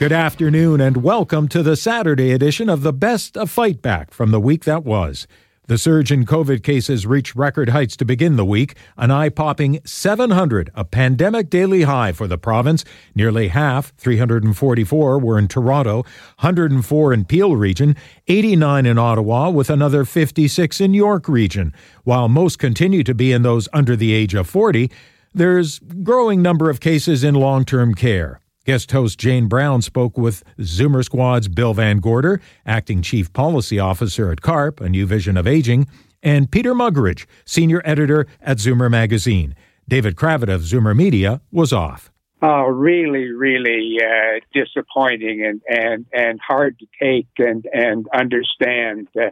Good afternoon and welcome to the Saturday edition of the Best of Fight Back from the week that was. The surge in COVID cases reached record heights to begin the week, an eye popping 700, a pandemic daily high for the province. Nearly half, 344, were in Toronto, 104 in Peel region, 89 in Ottawa, with another 56 in York region. While most continue to be in those under the age of 40, there's growing number of cases in long-term care. Guest host Jane Brown spoke with Zoomer Squad's Bill Vangorder, acting chief policy officer at CARP, a new vision of aging, and Peter Muggeridge, senior editor at Zoomer magazine. David Kravitz of Zoomer Media was off. Oh, really, really uh, disappointing and, and, and hard to take and, and understand. Uh,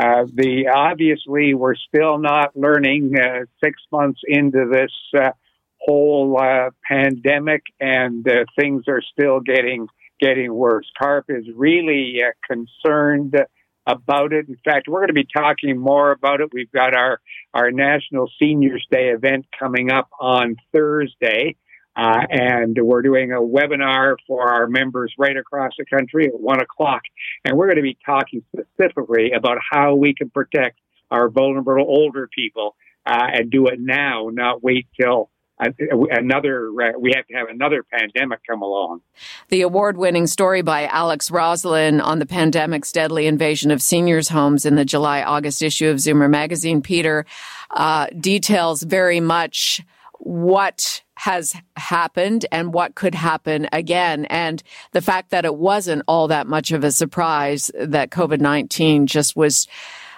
uh, the obviously we're still not learning uh, six months into this uh, whole uh, pandemic, and uh, things are still getting getting worse. CARP is really uh, concerned about it. In fact, we're going to be talking more about it. We've got our our National Seniors Day event coming up on Thursday. Uh, and we're doing a webinar for our members right across the country at one o'clock. And we're going to be talking specifically about how we can protect our vulnerable older people uh, and do it now, not wait till another we have to have another pandemic come along. The award-winning story by Alex Roslin on the pandemic's deadly invasion of seniors' homes in the July-August issue of Zoomer magazine, Peter, uh, details very much what has happened and what could happen again. And the fact that it wasn't all that much of a surprise that COVID-19 just was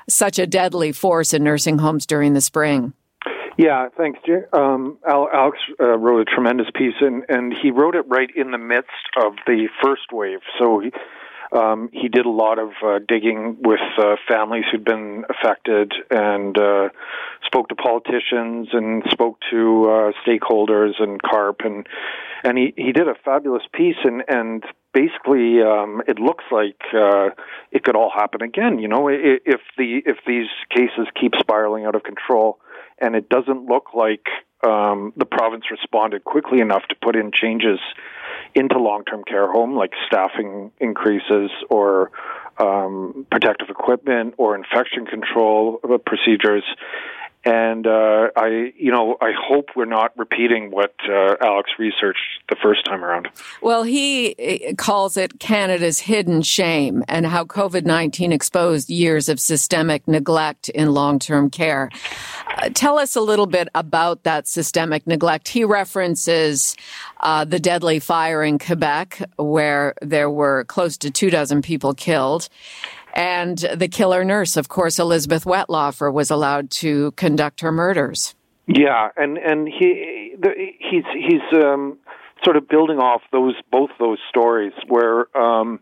such a deadly force in nursing homes during the spring. Yeah, thanks. Um, Alex uh, wrote a tremendous piece, and, and he wrote it right in the midst of the first wave. So he, um, he did a lot of uh, digging with uh, families who'd been affected, and uh, spoke to politicians and spoke to uh, stakeholders and CARP, and and he, he did a fabulous piece, and and basically um, it looks like uh, it could all happen again. You know, if the if these cases keep spiraling out of control and it doesn't look like um, the province responded quickly enough to put in changes into long-term care home, like staffing increases or um, protective equipment or infection control procedures. And uh, I, you know, I hope we're not repeating what uh, Alex researched the first time around. Well, he eh, calls it Canada's hidden shame and how COVID 19 exposed years of systemic neglect in long term care. Uh, tell us a little bit about that systemic neglect. He references uh, the deadly fire in Quebec, where there were close to two dozen people killed. And the killer nurse, of course, Elizabeth Wettlaufer, was allowed to conduct her murders. Yeah, and and he he's he's um, sort of building off those both those stories where um,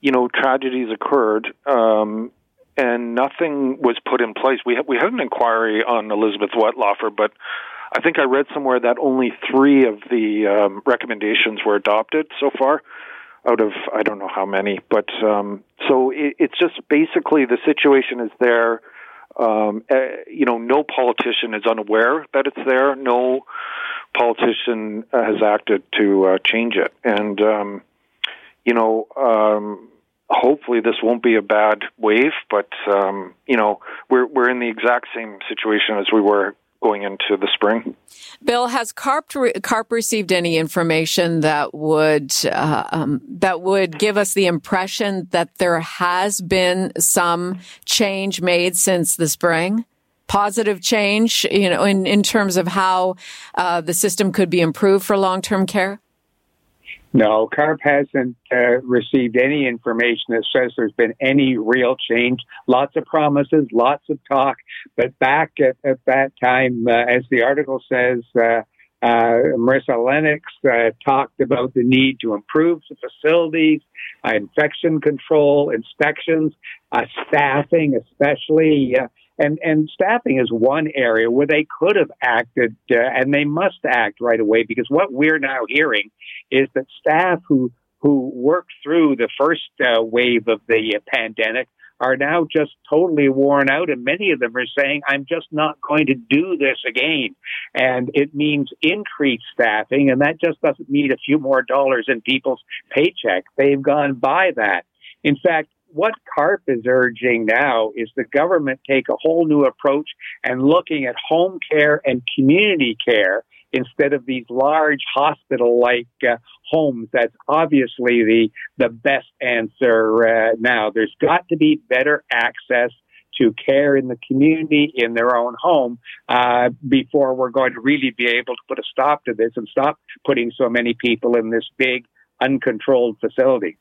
you know tragedies occurred um, and nothing was put in place. We ha- we had an inquiry on Elizabeth Wettlaufer, but I think I read somewhere that only three of the um, recommendations were adopted so far out of I don't know how many, but um, so it, it's just basically the situation is there. Um, uh, you know, no politician is unaware that it's there. No politician has acted to uh, change it, and um, you know, um, hopefully this won't be a bad wave. But um, you know, we're we're in the exact same situation as we were going into the spring. Bill, has CARP, CARP received any information that would uh, um, that would give us the impression that there has been some change made since the spring? Positive change, you know, in, in terms of how uh, the system could be improved for long term care? No, CARP hasn't uh, received any information that says there's been any real change. Lots of promises, lots of talk, but back at, at that time, uh, as the article says, uh, uh Marissa Lennox uh, talked about the need to improve the facilities, uh, infection control, inspections, staffing, especially. And, and staffing is one area where they could have acted, uh, and they must act right away because what we're now hearing is that staff who who worked through the first uh, wave of the pandemic are now just totally worn out, and many of them are saying, I'm just not going to do this again. And it means increased staffing, and that just doesn't mean a few more dollars in people's paycheck. They've gone by that. In fact, what CARP is urging now is the government take a whole new approach and looking at home care and community care instead of these large hospital like uh, homes. That's obviously the, the best answer uh, now. There's got to be better access to care in the community in their own home uh, before we're going to really be able to put a stop to this and stop putting so many people in this big uncontrolled facility.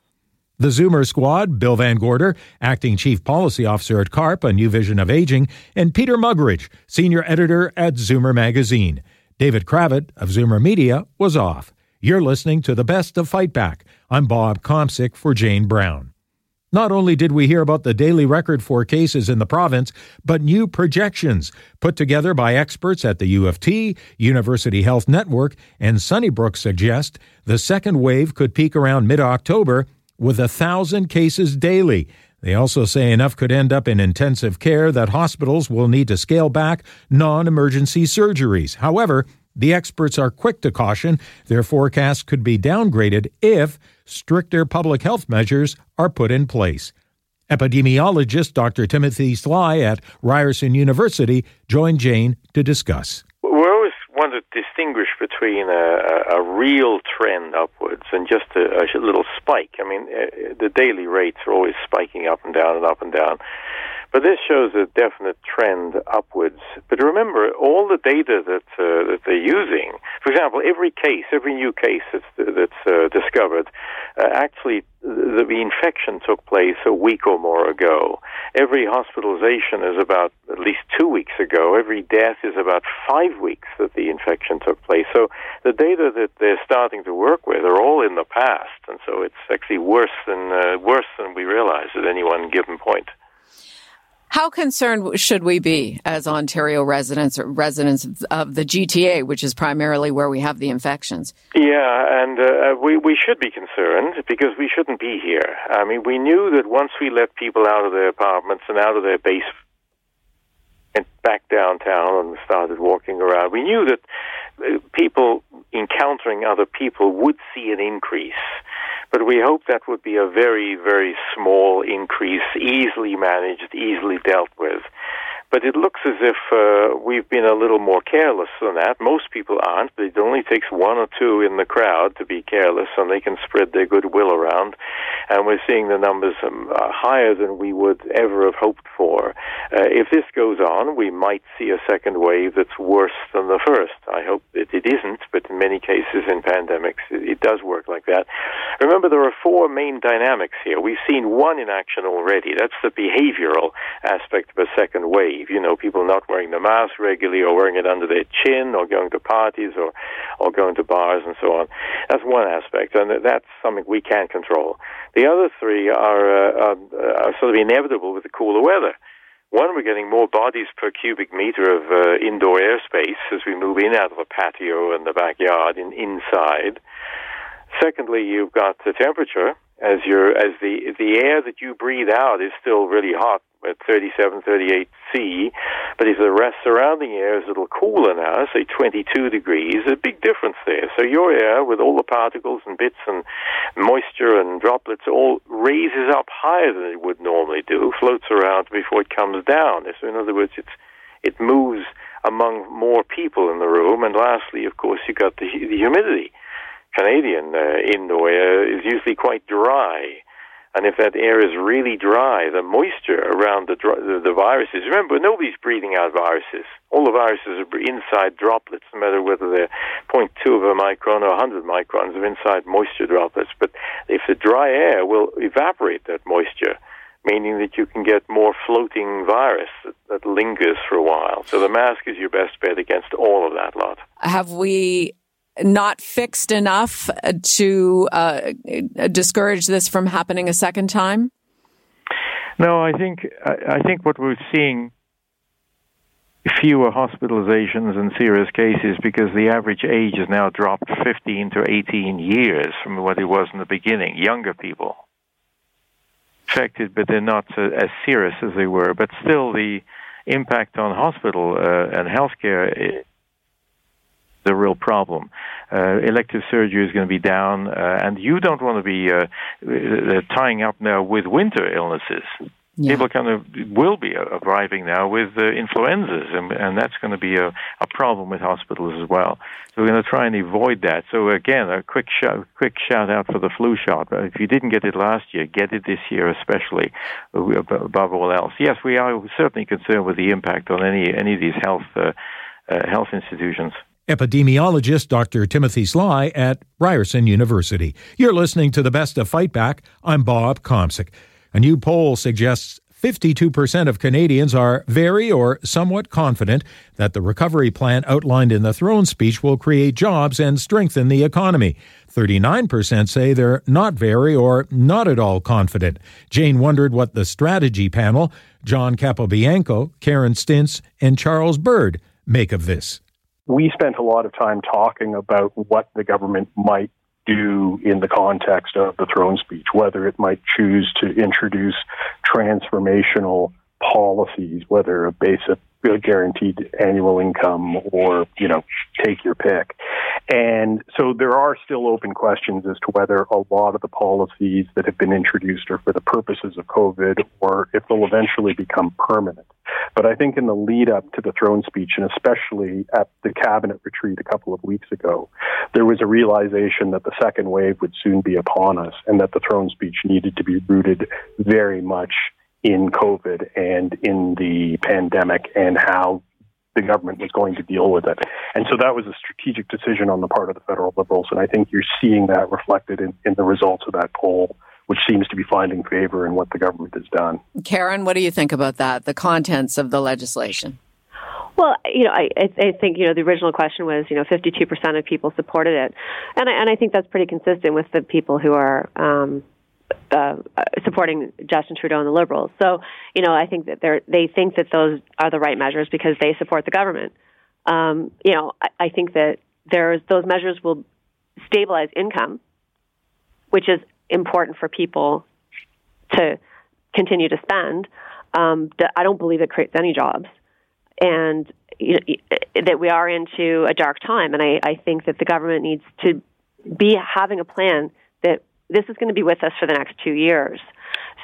The Zoomer Squad, Bill Vangorder, Acting Chief Policy Officer at CARP, A New Vision of Aging, and Peter Muggeridge, Senior Editor at Zoomer Magazine. David Kravitz of Zoomer Media was off. You're listening to the best of Fight Back. I'm Bob Komsic for Jane Brown. Not only did we hear about the daily record for cases in the province, but new projections put together by experts at the U of T, University Health Network, and Sunnybrook suggest the second wave could peak around mid October with a thousand cases daily. They also say enough could end up in intensive care that hospitals will need to scale back non emergency surgeries. However, the experts are quick to caution their forecast could be downgraded if stricter public health measures are put in place. Epidemiologist Dr. Timothy Sly at Ryerson University joined Jane to discuss We always want to distinguish between a, a, real trend upwards and just a, a little spike. I mean, uh, the daily rates are always spiking up and down and up and down. But this shows a definite trend upwards. But remember, all the data that uh, that they're using, for example, every case, every new case that's that's uh, discovered, uh, actually the, the infection took place a week or more ago. Every hospitalization is about at least two weeks ago. Every death is about five weeks that the infection took place. So the data that they're starting to work with are all in the past, and so it's actually worse than uh, worse than we realize at any one given point. How concerned should we be as Ontario residents or residents of the GTA, which is primarily where we have the infections? Yeah, and uh, we we should be concerned because we shouldn't be here. I mean, we knew that once we let people out of their apartments and out of their base and back downtown and started walking around, we knew that uh, people encountering other people would see an increase but we hope that would be a very, very small increase, easily managed, easily dealt with. But it looks as if uh, we've been a little more careless than that. Most people aren't. But it only takes one or two in the crowd to be careless, and they can spread their goodwill around. And we're seeing the numbers um, uh, higher than we would ever have hoped for. Uh, if this goes on, we might see a second wave that's worse than the first. I hope that it isn't, but in many cases in pandemics, it, it does work like that. Remember, there are four main dynamics here. We've seen one in action already. That's the behavioral aspect of a second wave you know, people not wearing the mask regularly or wearing it under their chin or going to parties or, or going to bars and so on. That's one aspect, and that's something we can't control. The other three are, uh, uh, are sort of inevitable with the cooler weather. One, we're getting more bodies per cubic meter of uh, indoor airspace as we move in out of a patio and the backyard and inside. Secondly, you've got the temperature as as the the air that you breathe out is still really hot at 37, 38 C, but if the rest surrounding air is a little cooler now, say 22 degrees, a big difference there. So your air, with all the particles and bits and moisture and droplets, all raises up higher than it would normally do, floats around before it comes down. So in other words, it's it moves among more people in the room. And lastly, of course, you've got the, the humidity. Canadian uh, indoor air is usually quite dry. And if that air is really dry, the moisture around the, the, the viruses, remember, nobody's breathing out viruses. All the viruses are inside droplets, no matter whether they're 0.2 of a micron or 100 microns of inside moisture droplets. But if the dry air will evaporate that moisture, meaning that you can get more floating virus that, that lingers for a while. So the mask is your best bet against all of that lot. Have we not fixed enough to uh, discourage this from happening a second time? No, I think I, I think what we're seeing fewer hospitalizations and serious cases because the average age has now dropped 15 to 18 years from what it was in the beginning. Younger people affected, but they're not uh, as serious as they were. But still, the impact on hospital uh, and healthcare a real problem. Uh, elective surgery is going to be down, uh, and you don't want to be uh, uh, tying up now with winter illnesses. Yeah. People kind of will be arriving now with uh, influenzas, and, and that's going to be a, a problem with hospitals as well. So we're going to try and avoid that. So again, a quick shout, quick shout out for the flu shot. If you didn't get it last year, get it this year, especially uh, above all else. Yes, we are certainly concerned with the impact on any any of these health uh, uh, health institutions. Epidemiologist Dr. Timothy Sly at Ryerson University. You're listening to the best of Fight Back. I'm Bob Komsic. A new poll suggests 52% of Canadians are very or somewhat confident that the recovery plan outlined in the throne speech will create jobs and strengthen the economy. 39% say they're not very or not at all confident. Jane wondered what the strategy panel, John Capobianco, Karen Stintz, and Charles Bird, make of this. We spent a lot of time talking about what the government might do in the context of the throne speech, whether it might choose to introduce transformational policies, whether a basic guaranteed annual income or, you know, take your pick. And so there are still open questions as to whether a lot of the policies that have been introduced are for the purposes of COVID or if they'll eventually become permanent. But I think in the lead up to the throne speech, and especially at the cabinet retreat a couple of weeks ago, there was a realization that the second wave would soon be upon us and that the throne speech needed to be rooted very much in COVID and in the pandemic and how the government was going to deal with it. And so that was a strategic decision on the part of the federal liberals. And I think you're seeing that reflected in, in the results of that poll, which seems to be finding favor in what the government has done. Karen, what do you think about that, the contents of the legislation? Well, you know, I, I think you know the original question was you know 52% of people supported it, and I, and I think that's pretty consistent with the people who are um, uh, supporting Justin Trudeau and the Liberals. So, you know, I think that they they think that those are the right measures because they support the government. Um, you know, I, I think that there's those measures will stabilize income, which is important for people to continue to spend. Um, I don't believe it creates any jobs, and you know, that we are into a dark time. And I, I think that the government needs to be having a plan that this is going to be with us for the next two years.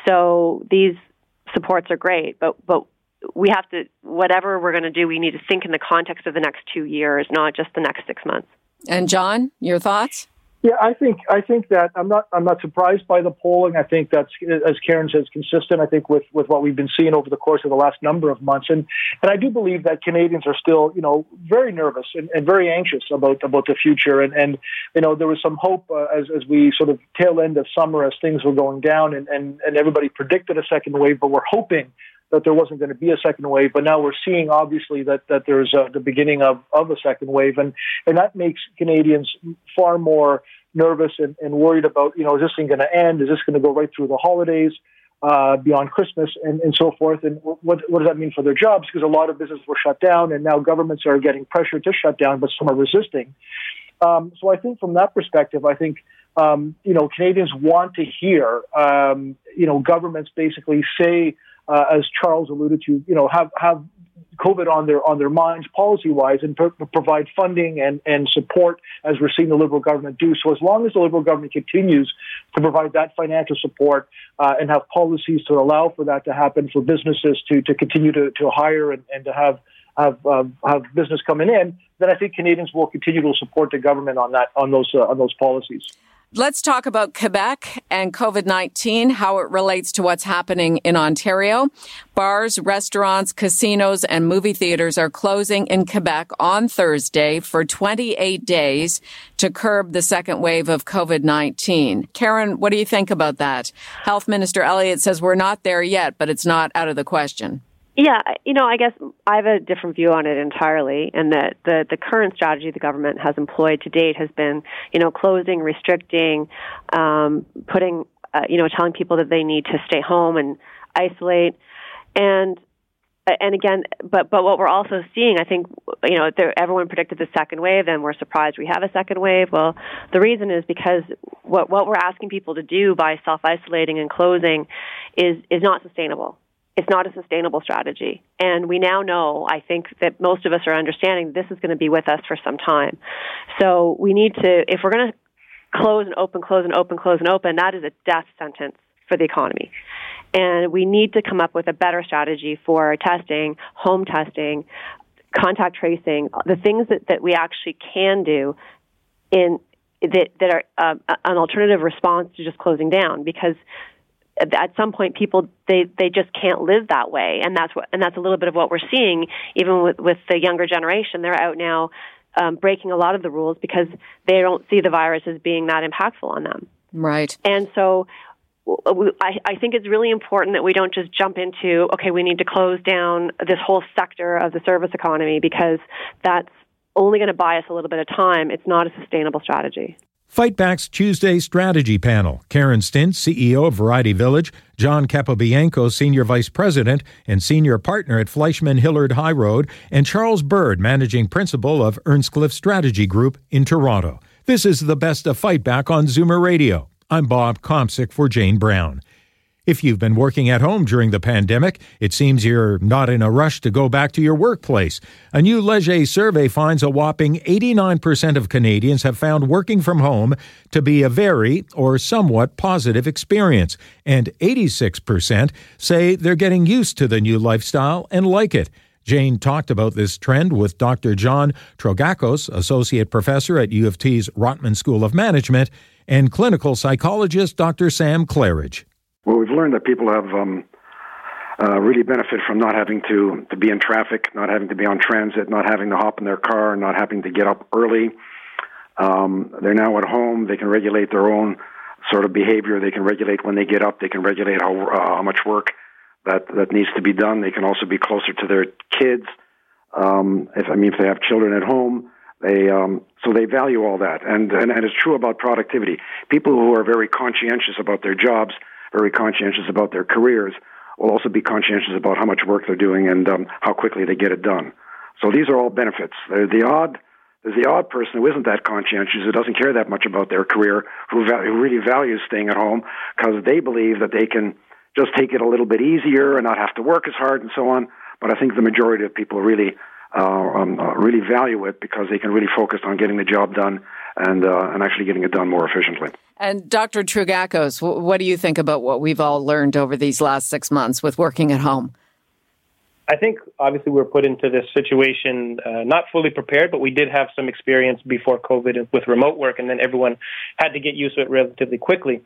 So these supports are great, but but we have to whatever we're going to do, we need to think in the context of the next two years, not just the next six months. And John, your thoughts? Yeah, I think I think that I'm not I'm not surprised by the polling. I think that's as Karen says consistent. I think with with what we've been seeing over the course of the last number of months, and and I do believe that Canadians are still you know very nervous and, and very anxious about about the future. And and you know there was some hope uh, as as we sort of tail end of summer as things were going down, and and and everybody predicted a second wave, but we're hoping that there wasn't going to be a second wave, but now we're seeing obviously that that there's uh, the beginning of of a second wave, and and that makes Canadians far more nervous and, and worried about you know is this thing going to end? Is this going to go right through the holidays? Uh, beyond Christmas and, and so forth. And what, what does that mean for their jobs? Because a lot of businesses were shut down, and now governments are getting pressure to shut down, but some are resisting. Um, so I think from that perspective, I think um, you know Canadians want to hear um, you know governments basically say uh, as Charles alluded to, you know, have have COVID on their on their minds policy wise and pro- provide funding and, and support as we're seeing the Liberal government do. So as long as the Liberal government continues to provide that financial support uh, and have policies to allow for that to happen for businesses to, to continue to, to hire and, and to have have uh, have business coming in, then I think Canadians will continue to support the government on that on those uh, on those policies. Let's talk about Quebec and COVID 19, how it relates to what's happening in Ontario. Bars, restaurants, casinos, and movie theaters are closing in Quebec on Thursday for 28 days to curb the second wave of COVID 19. Karen, what do you think about that? Health Minister Elliott says we're not there yet, but it's not out of the question. Yeah, you know, I guess I have a different view on it entirely, and that the the current strategy the government has employed to date has been, you know, closing, restricting, um, putting, uh, you know, telling people that they need to stay home, and isolate, and and again, but but what we're also seeing, I think, you know, there, everyone predicted the second wave, and we're surprised we have a second wave. Well, the reason is because what what we're asking people to do by self isolating and closing is is not sustainable. It's not a sustainable strategy, and we now know. I think that most of us are understanding this is going to be with us for some time. So we need to, if we're going to close and open, close and open, close and open, that is a death sentence for the economy. And we need to come up with a better strategy for testing, home testing, contact tracing, the things that, that we actually can do in that, that are uh, an alternative response to just closing down because at some point people they they just can't live that way and that's what and that's a little bit of what we're seeing even with with the younger generation they're out now um, breaking a lot of the rules because they don't see the virus as being that impactful on them right and so I, I think it's really important that we don't just jump into, okay, we need to close down this whole sector of the service economy because that's only going to buy us a little bit of time. It's not a sustainable strategy. Fight Back's Tuesday strategy panel. Karen Stintz, CEO of Variety Village, John Capobianco, Senior Vice President and Senior Partner at Fleishman Hillard High Road, and Charles Bird, Managing Principal of Ernst Earnscliffe Strategy Group in Toronto. This is the best of Fight Back on Zoomer Radio. I'm Bob Komsic for Jane Brown. If you've been working at home during the pandemic, it seems you're not in a rush to go back to your workplace. A new Leger survey finds a whopping 89% of Canadians have found working from home to be a very or somewhat positive experience, and 86% say they're getting used to the new lifestyle and like it. Jane talked about this trend with Dr. John Trougakos, Associate Professor at U of T's Rotman School of Management, and clinical psychologist Dr. Sam Klarreich. Well, we've learned that people have um, uh, really benefit from not having to, to be in traffic, not having to be on transit, not having to hop in their car, not having to get up early. Um, they're now at home. They can regulate their own sort of behavior. They can regulate when they get up. They can regulate how, uh, how much work that, that needs to be done. They can also be closer to their kids. Um, if I mean, if they have children at home, they um, so they value all that, and, and and it's true about productivity. People who are very conscientious about their jobs, very conscientious about their careers, will also be conscientious about how much work they're doing and um, how quickly they get it done. So these are all benefits. The odd there's the odd person who isn't that conscientious, who doesn't care that much about their career, who, va- who really values staying at home because they believe that they can just take it a little bit easier and not have to work as hard and so on. But I think the majority of people really uh, um, uh, really value it because they can really focus on getting the job done and uh, and actually getting it done more efficiently. And Dr. Trougakos, what do you think about what we've all learned over these last six months with working at home? I think obviously we were put into this situation uh, not fully prepared, but we did have some experience before COVID with remote work, and then everyone had to get used to it relatively quickly.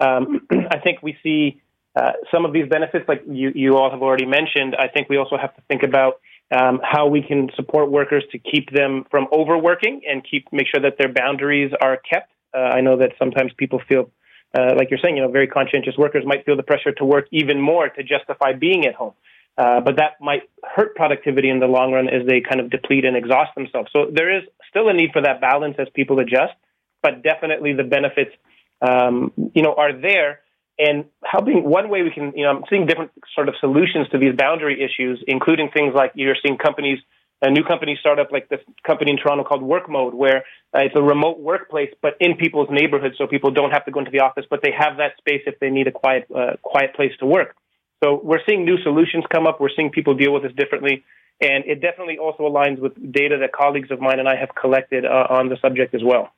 Um, I think we see uh, some of these benefits, like you, you all have already mentioned. I think we also have to think about um, how we can support workers to keep them from overworking and keep make sure that their boundaries are kept. Uh, I know that sometimes people feel, uh, like you're saying, you know, very conscientious workers might feel the pressure to work even more to justify being at home. Uh, but that might hurt productivity in the long run as they kind of deplete and exhaust themselves. So there is still a need for that balance as people adjust, but definitely the benefits, um, you know, are there and helping one way we can, you know, I'm seeing different sort of solutions to these boundary issues, including things like you're seeing companies, a new company start up like this company in Toronto called Work Mode, where uh, it's a remote workplace, but in people's neighborhoods, so people don't have to go into the office, but they have that space if they need a quiet, uh, quiet place to work. So we're seeing new solutions come up. We're seeing people deal with this differently. And it definitely also aligns with data that colleagues of mine and I have collected uh, on the subject as well.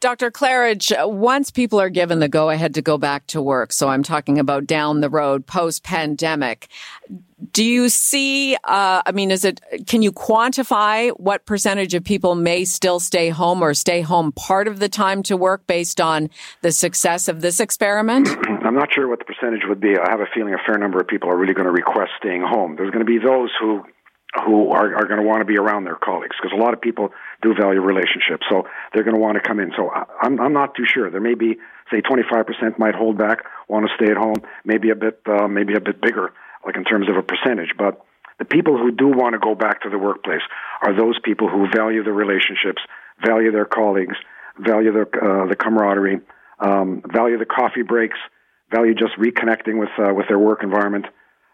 Dr. Klarreich, once people are given the go ahead to go back to work, so I'm talking about down the road post pandemic, do you see, uh, I mean, is it, can you quantify what percentage of people may still stay home or stay home part of the time to work based on the success of this experiment? I'm not sure what the percentage would be. I have a feeling a fair number of people are really going to request staying home. There's going to be those who who are, are going to want to be around their colleagues because a lot of people do value relationships. So they're going to want to come in. So I'm, I'm not too sure. There may be, say, 25% might hold back, want to stay at home, maybe a bit, uh, maybe a bit bigger, like in terms of a percentage. But the people who do want to go back to the workplace are those people who value the relationships, value their colleagues, value the, uh, the camaraderie, um, value the coffee breaks, value just reconnecting with uh, with their work environment.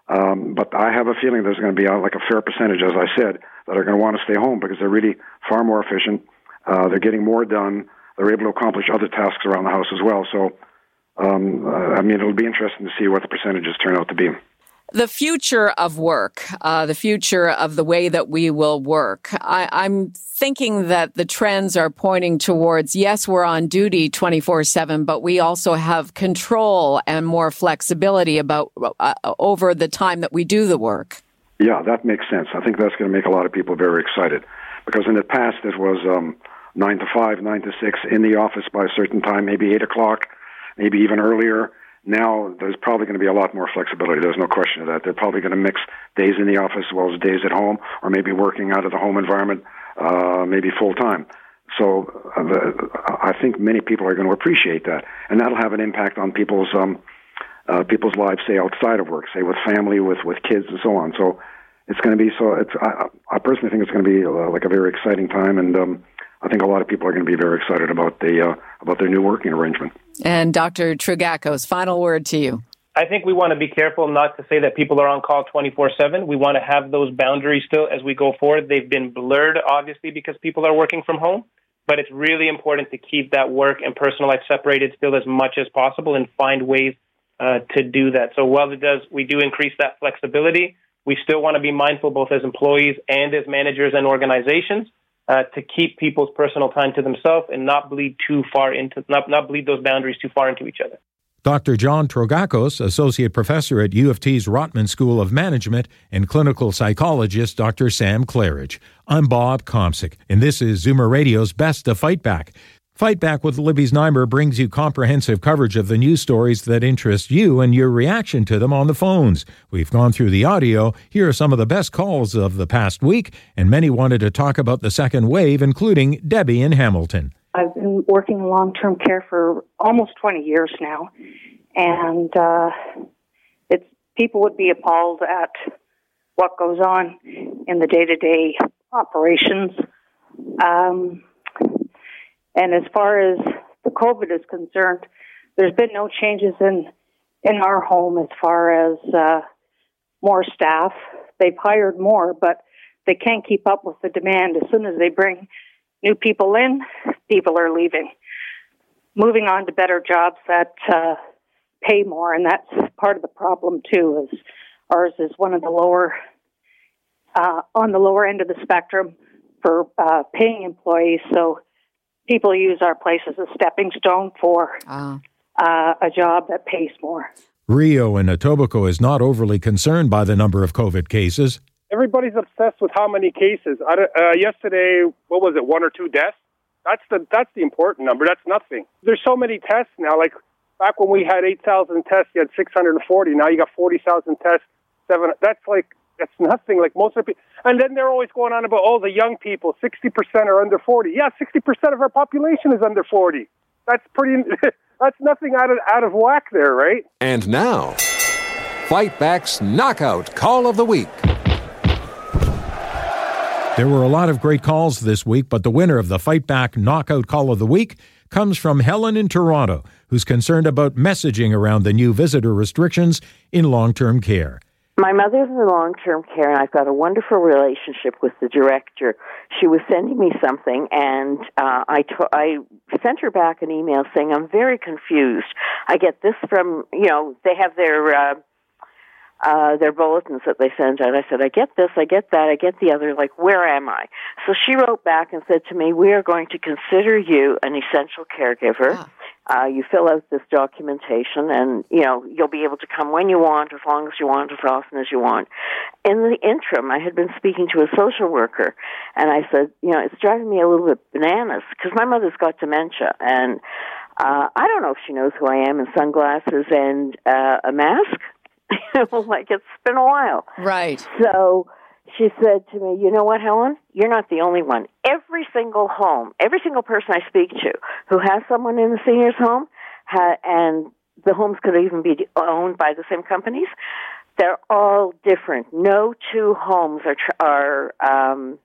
Um, but I have a feeling there's going to be a, like a fair percentage, as I said, that are going to want to stay home because they're really far more efficient. Uh, they're getting more done. They're able to accomplish other tasks around the house as well. So, um, uh, I mean, it'll be interesting to see what the percentages turn out to be. The future of work, uh, the future of the way that we will work. I, I'm thinking that the trends are pointing towards yes, we're on duty 24 7, but we also have control and more flexibility about uh, over the time that we do the work. Yeah, that makes sense. I think that's going to make a lot of people very excited because in the past it was um, 9 to 5, 9 to 6 in the office by a certain time, maybe 8 o'clock, maybe even earlier now there's probably going to be a lot more flexibility. There's no question of that. They're probably going to mix days in the office as well as days at home, or maybe working out of the home environment, uh, maybe full time. So uh, the, I think many people are going to appreciate that, and that'll have an impact on people's um, uh, people's lives, say outside of work, say with family, with with kids, and so on. So it's going to be so. It's I, I personally think it's going to be uh, like a very exciting time, and um, I think a lot of people are going to be very excited about the uh, about their new working arrangement. And Dr. Trougakos, final word to you. I think we want to be careful not to say that people are on call 24 7. We want to have those boundaries still as we go forward. They've been blurred, obviously, because people are working from home. But it's really important to keep that work and personal life separated still as much as possible and find ways uh, to do that. So while it does, we do increase that flexibility. We still want to be mindful, both as employees and as managers and organizations, uh, to keep people's personal time to themselves and not bleed too far into not not bleed those boundaries too far into each other. Dr. John Trougakos, Associate Professor at U of T's Rotman School of Management, and clinical psychologist Dr. Sam Klarreich. I'm Bob Komsic, and this is Zoomer Radio's Best of Fight Back. Fight Back with Libby Znaimer brings you comprehensive coverage of the news stories that interest you and your reaction to them on the phones. We've gone through the audio. Here are some of the best calls of the past week, and many wanted to talk about the second wave, including Debbie in Hamilton. I've been working in long term care for almost 20 years now, and uh, it's people would be appalled at what goes on in the day to day operations. Um, and as far as the COVID is concerned, there's been no changes in in our home as far as uh, more staff. They've hired more, but they can't keep up with the demand. As soon as they bring new people in, people are leaving, moving on to better jobs that uh, pay more, and that's part of the problem too. Is ours is one of the lower uh, on the lower end of the spectrum for uh, paying employees, so people use our place as a stepping stone for uh. Uh, a job that pays more. Rio and Etobicoke is not overly concerned by the number of COVID cases. Everybody's obsessed with how many cases. Uh, yesterday, what was it, one or two deaths? That's the that's the important number. That's nothing. There's so many tests now. Like back when we had 8,000 tests, you had 640. Now you got 40,000 tests. Seven. That's like that's nothing. Like most of the people, and then they're always going on about oh the young people, sixty percent are under forty. Yeah, sixty percent of our population is under forty. That's pretty. that's nothing out of out of whack there, right? And now, Fight Back's knockout call of the week. There were a lot of great calls this week, but the winner of the Fight Back knockout call of the week comes from Helen in Toronto, who's concerned about messaging around the new visitor restrictions in long term care. My mother's in long term care, and I've got a wonderful relationship with the director. She was sending me something, and uh, I, sent her back an email saying, I'm very confused. I get this from, you know, they have their. Uh, uh, their bulletins that they send out. I said, I get this, I get that, I get the other, like, where am I? So she wrote back and said to me, we are going to consider you an essential caregiver. Uh, you fill out this documentation and, you know, you'll be able to come when you want, as long as you want, as often as you want. In the interim, I had been speaking to a social worker and I said, you know, it's driving me a little bit bananas because my mother's got dementia and, uh, I don't know if she knows who I am in sunglasses and, uh, a mask. like it's been a while. Right. So she said to me, You know what, Helen? You're not the only one. Every single home, every single person I speak to who has someone in the senior's home, ha- and the homes could even be owned by the same companies, they're all different. No two homes are, tr- are um,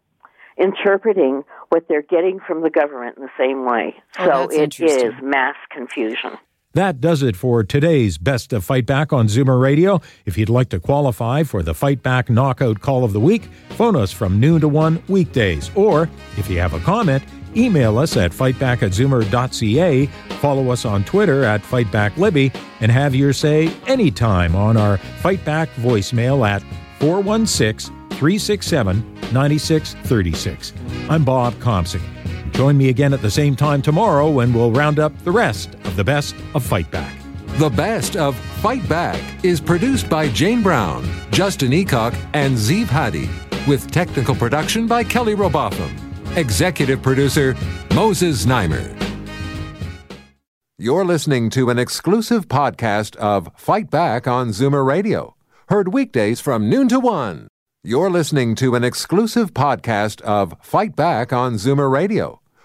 interpreting what they're getting from the government in the same way. Oh, so it is mass confusion. That does it for today's Best of Fight Back on Zoomer Radio. If you'd like to qualify for the Fight Back Knockout Call of the Week, phone us from noon to 1 weekdays. Or, if you have a comment, email us at fightback at zoomer.ca, follow us on Twitter at FightbackLibby, and have your say anytime on our Fight Back voicemail at 416 367 9636. I'm Bob Komsic. Join me again at the same time tomorrow when we'll round up the rest the best of Fight Back. The Best of Fight Back is produced by Jane Brown, Justin Eacock, and Zeev Hadi, with technical production by Kelly Robotham. Executive producer Moses Znaimer. You're listening to an exclusive podcast of Fight Back on Zoomer Radio, heard weekdays from noon to one. You're listening to an exclusive podcast of Fight Back on Zoomer Radio,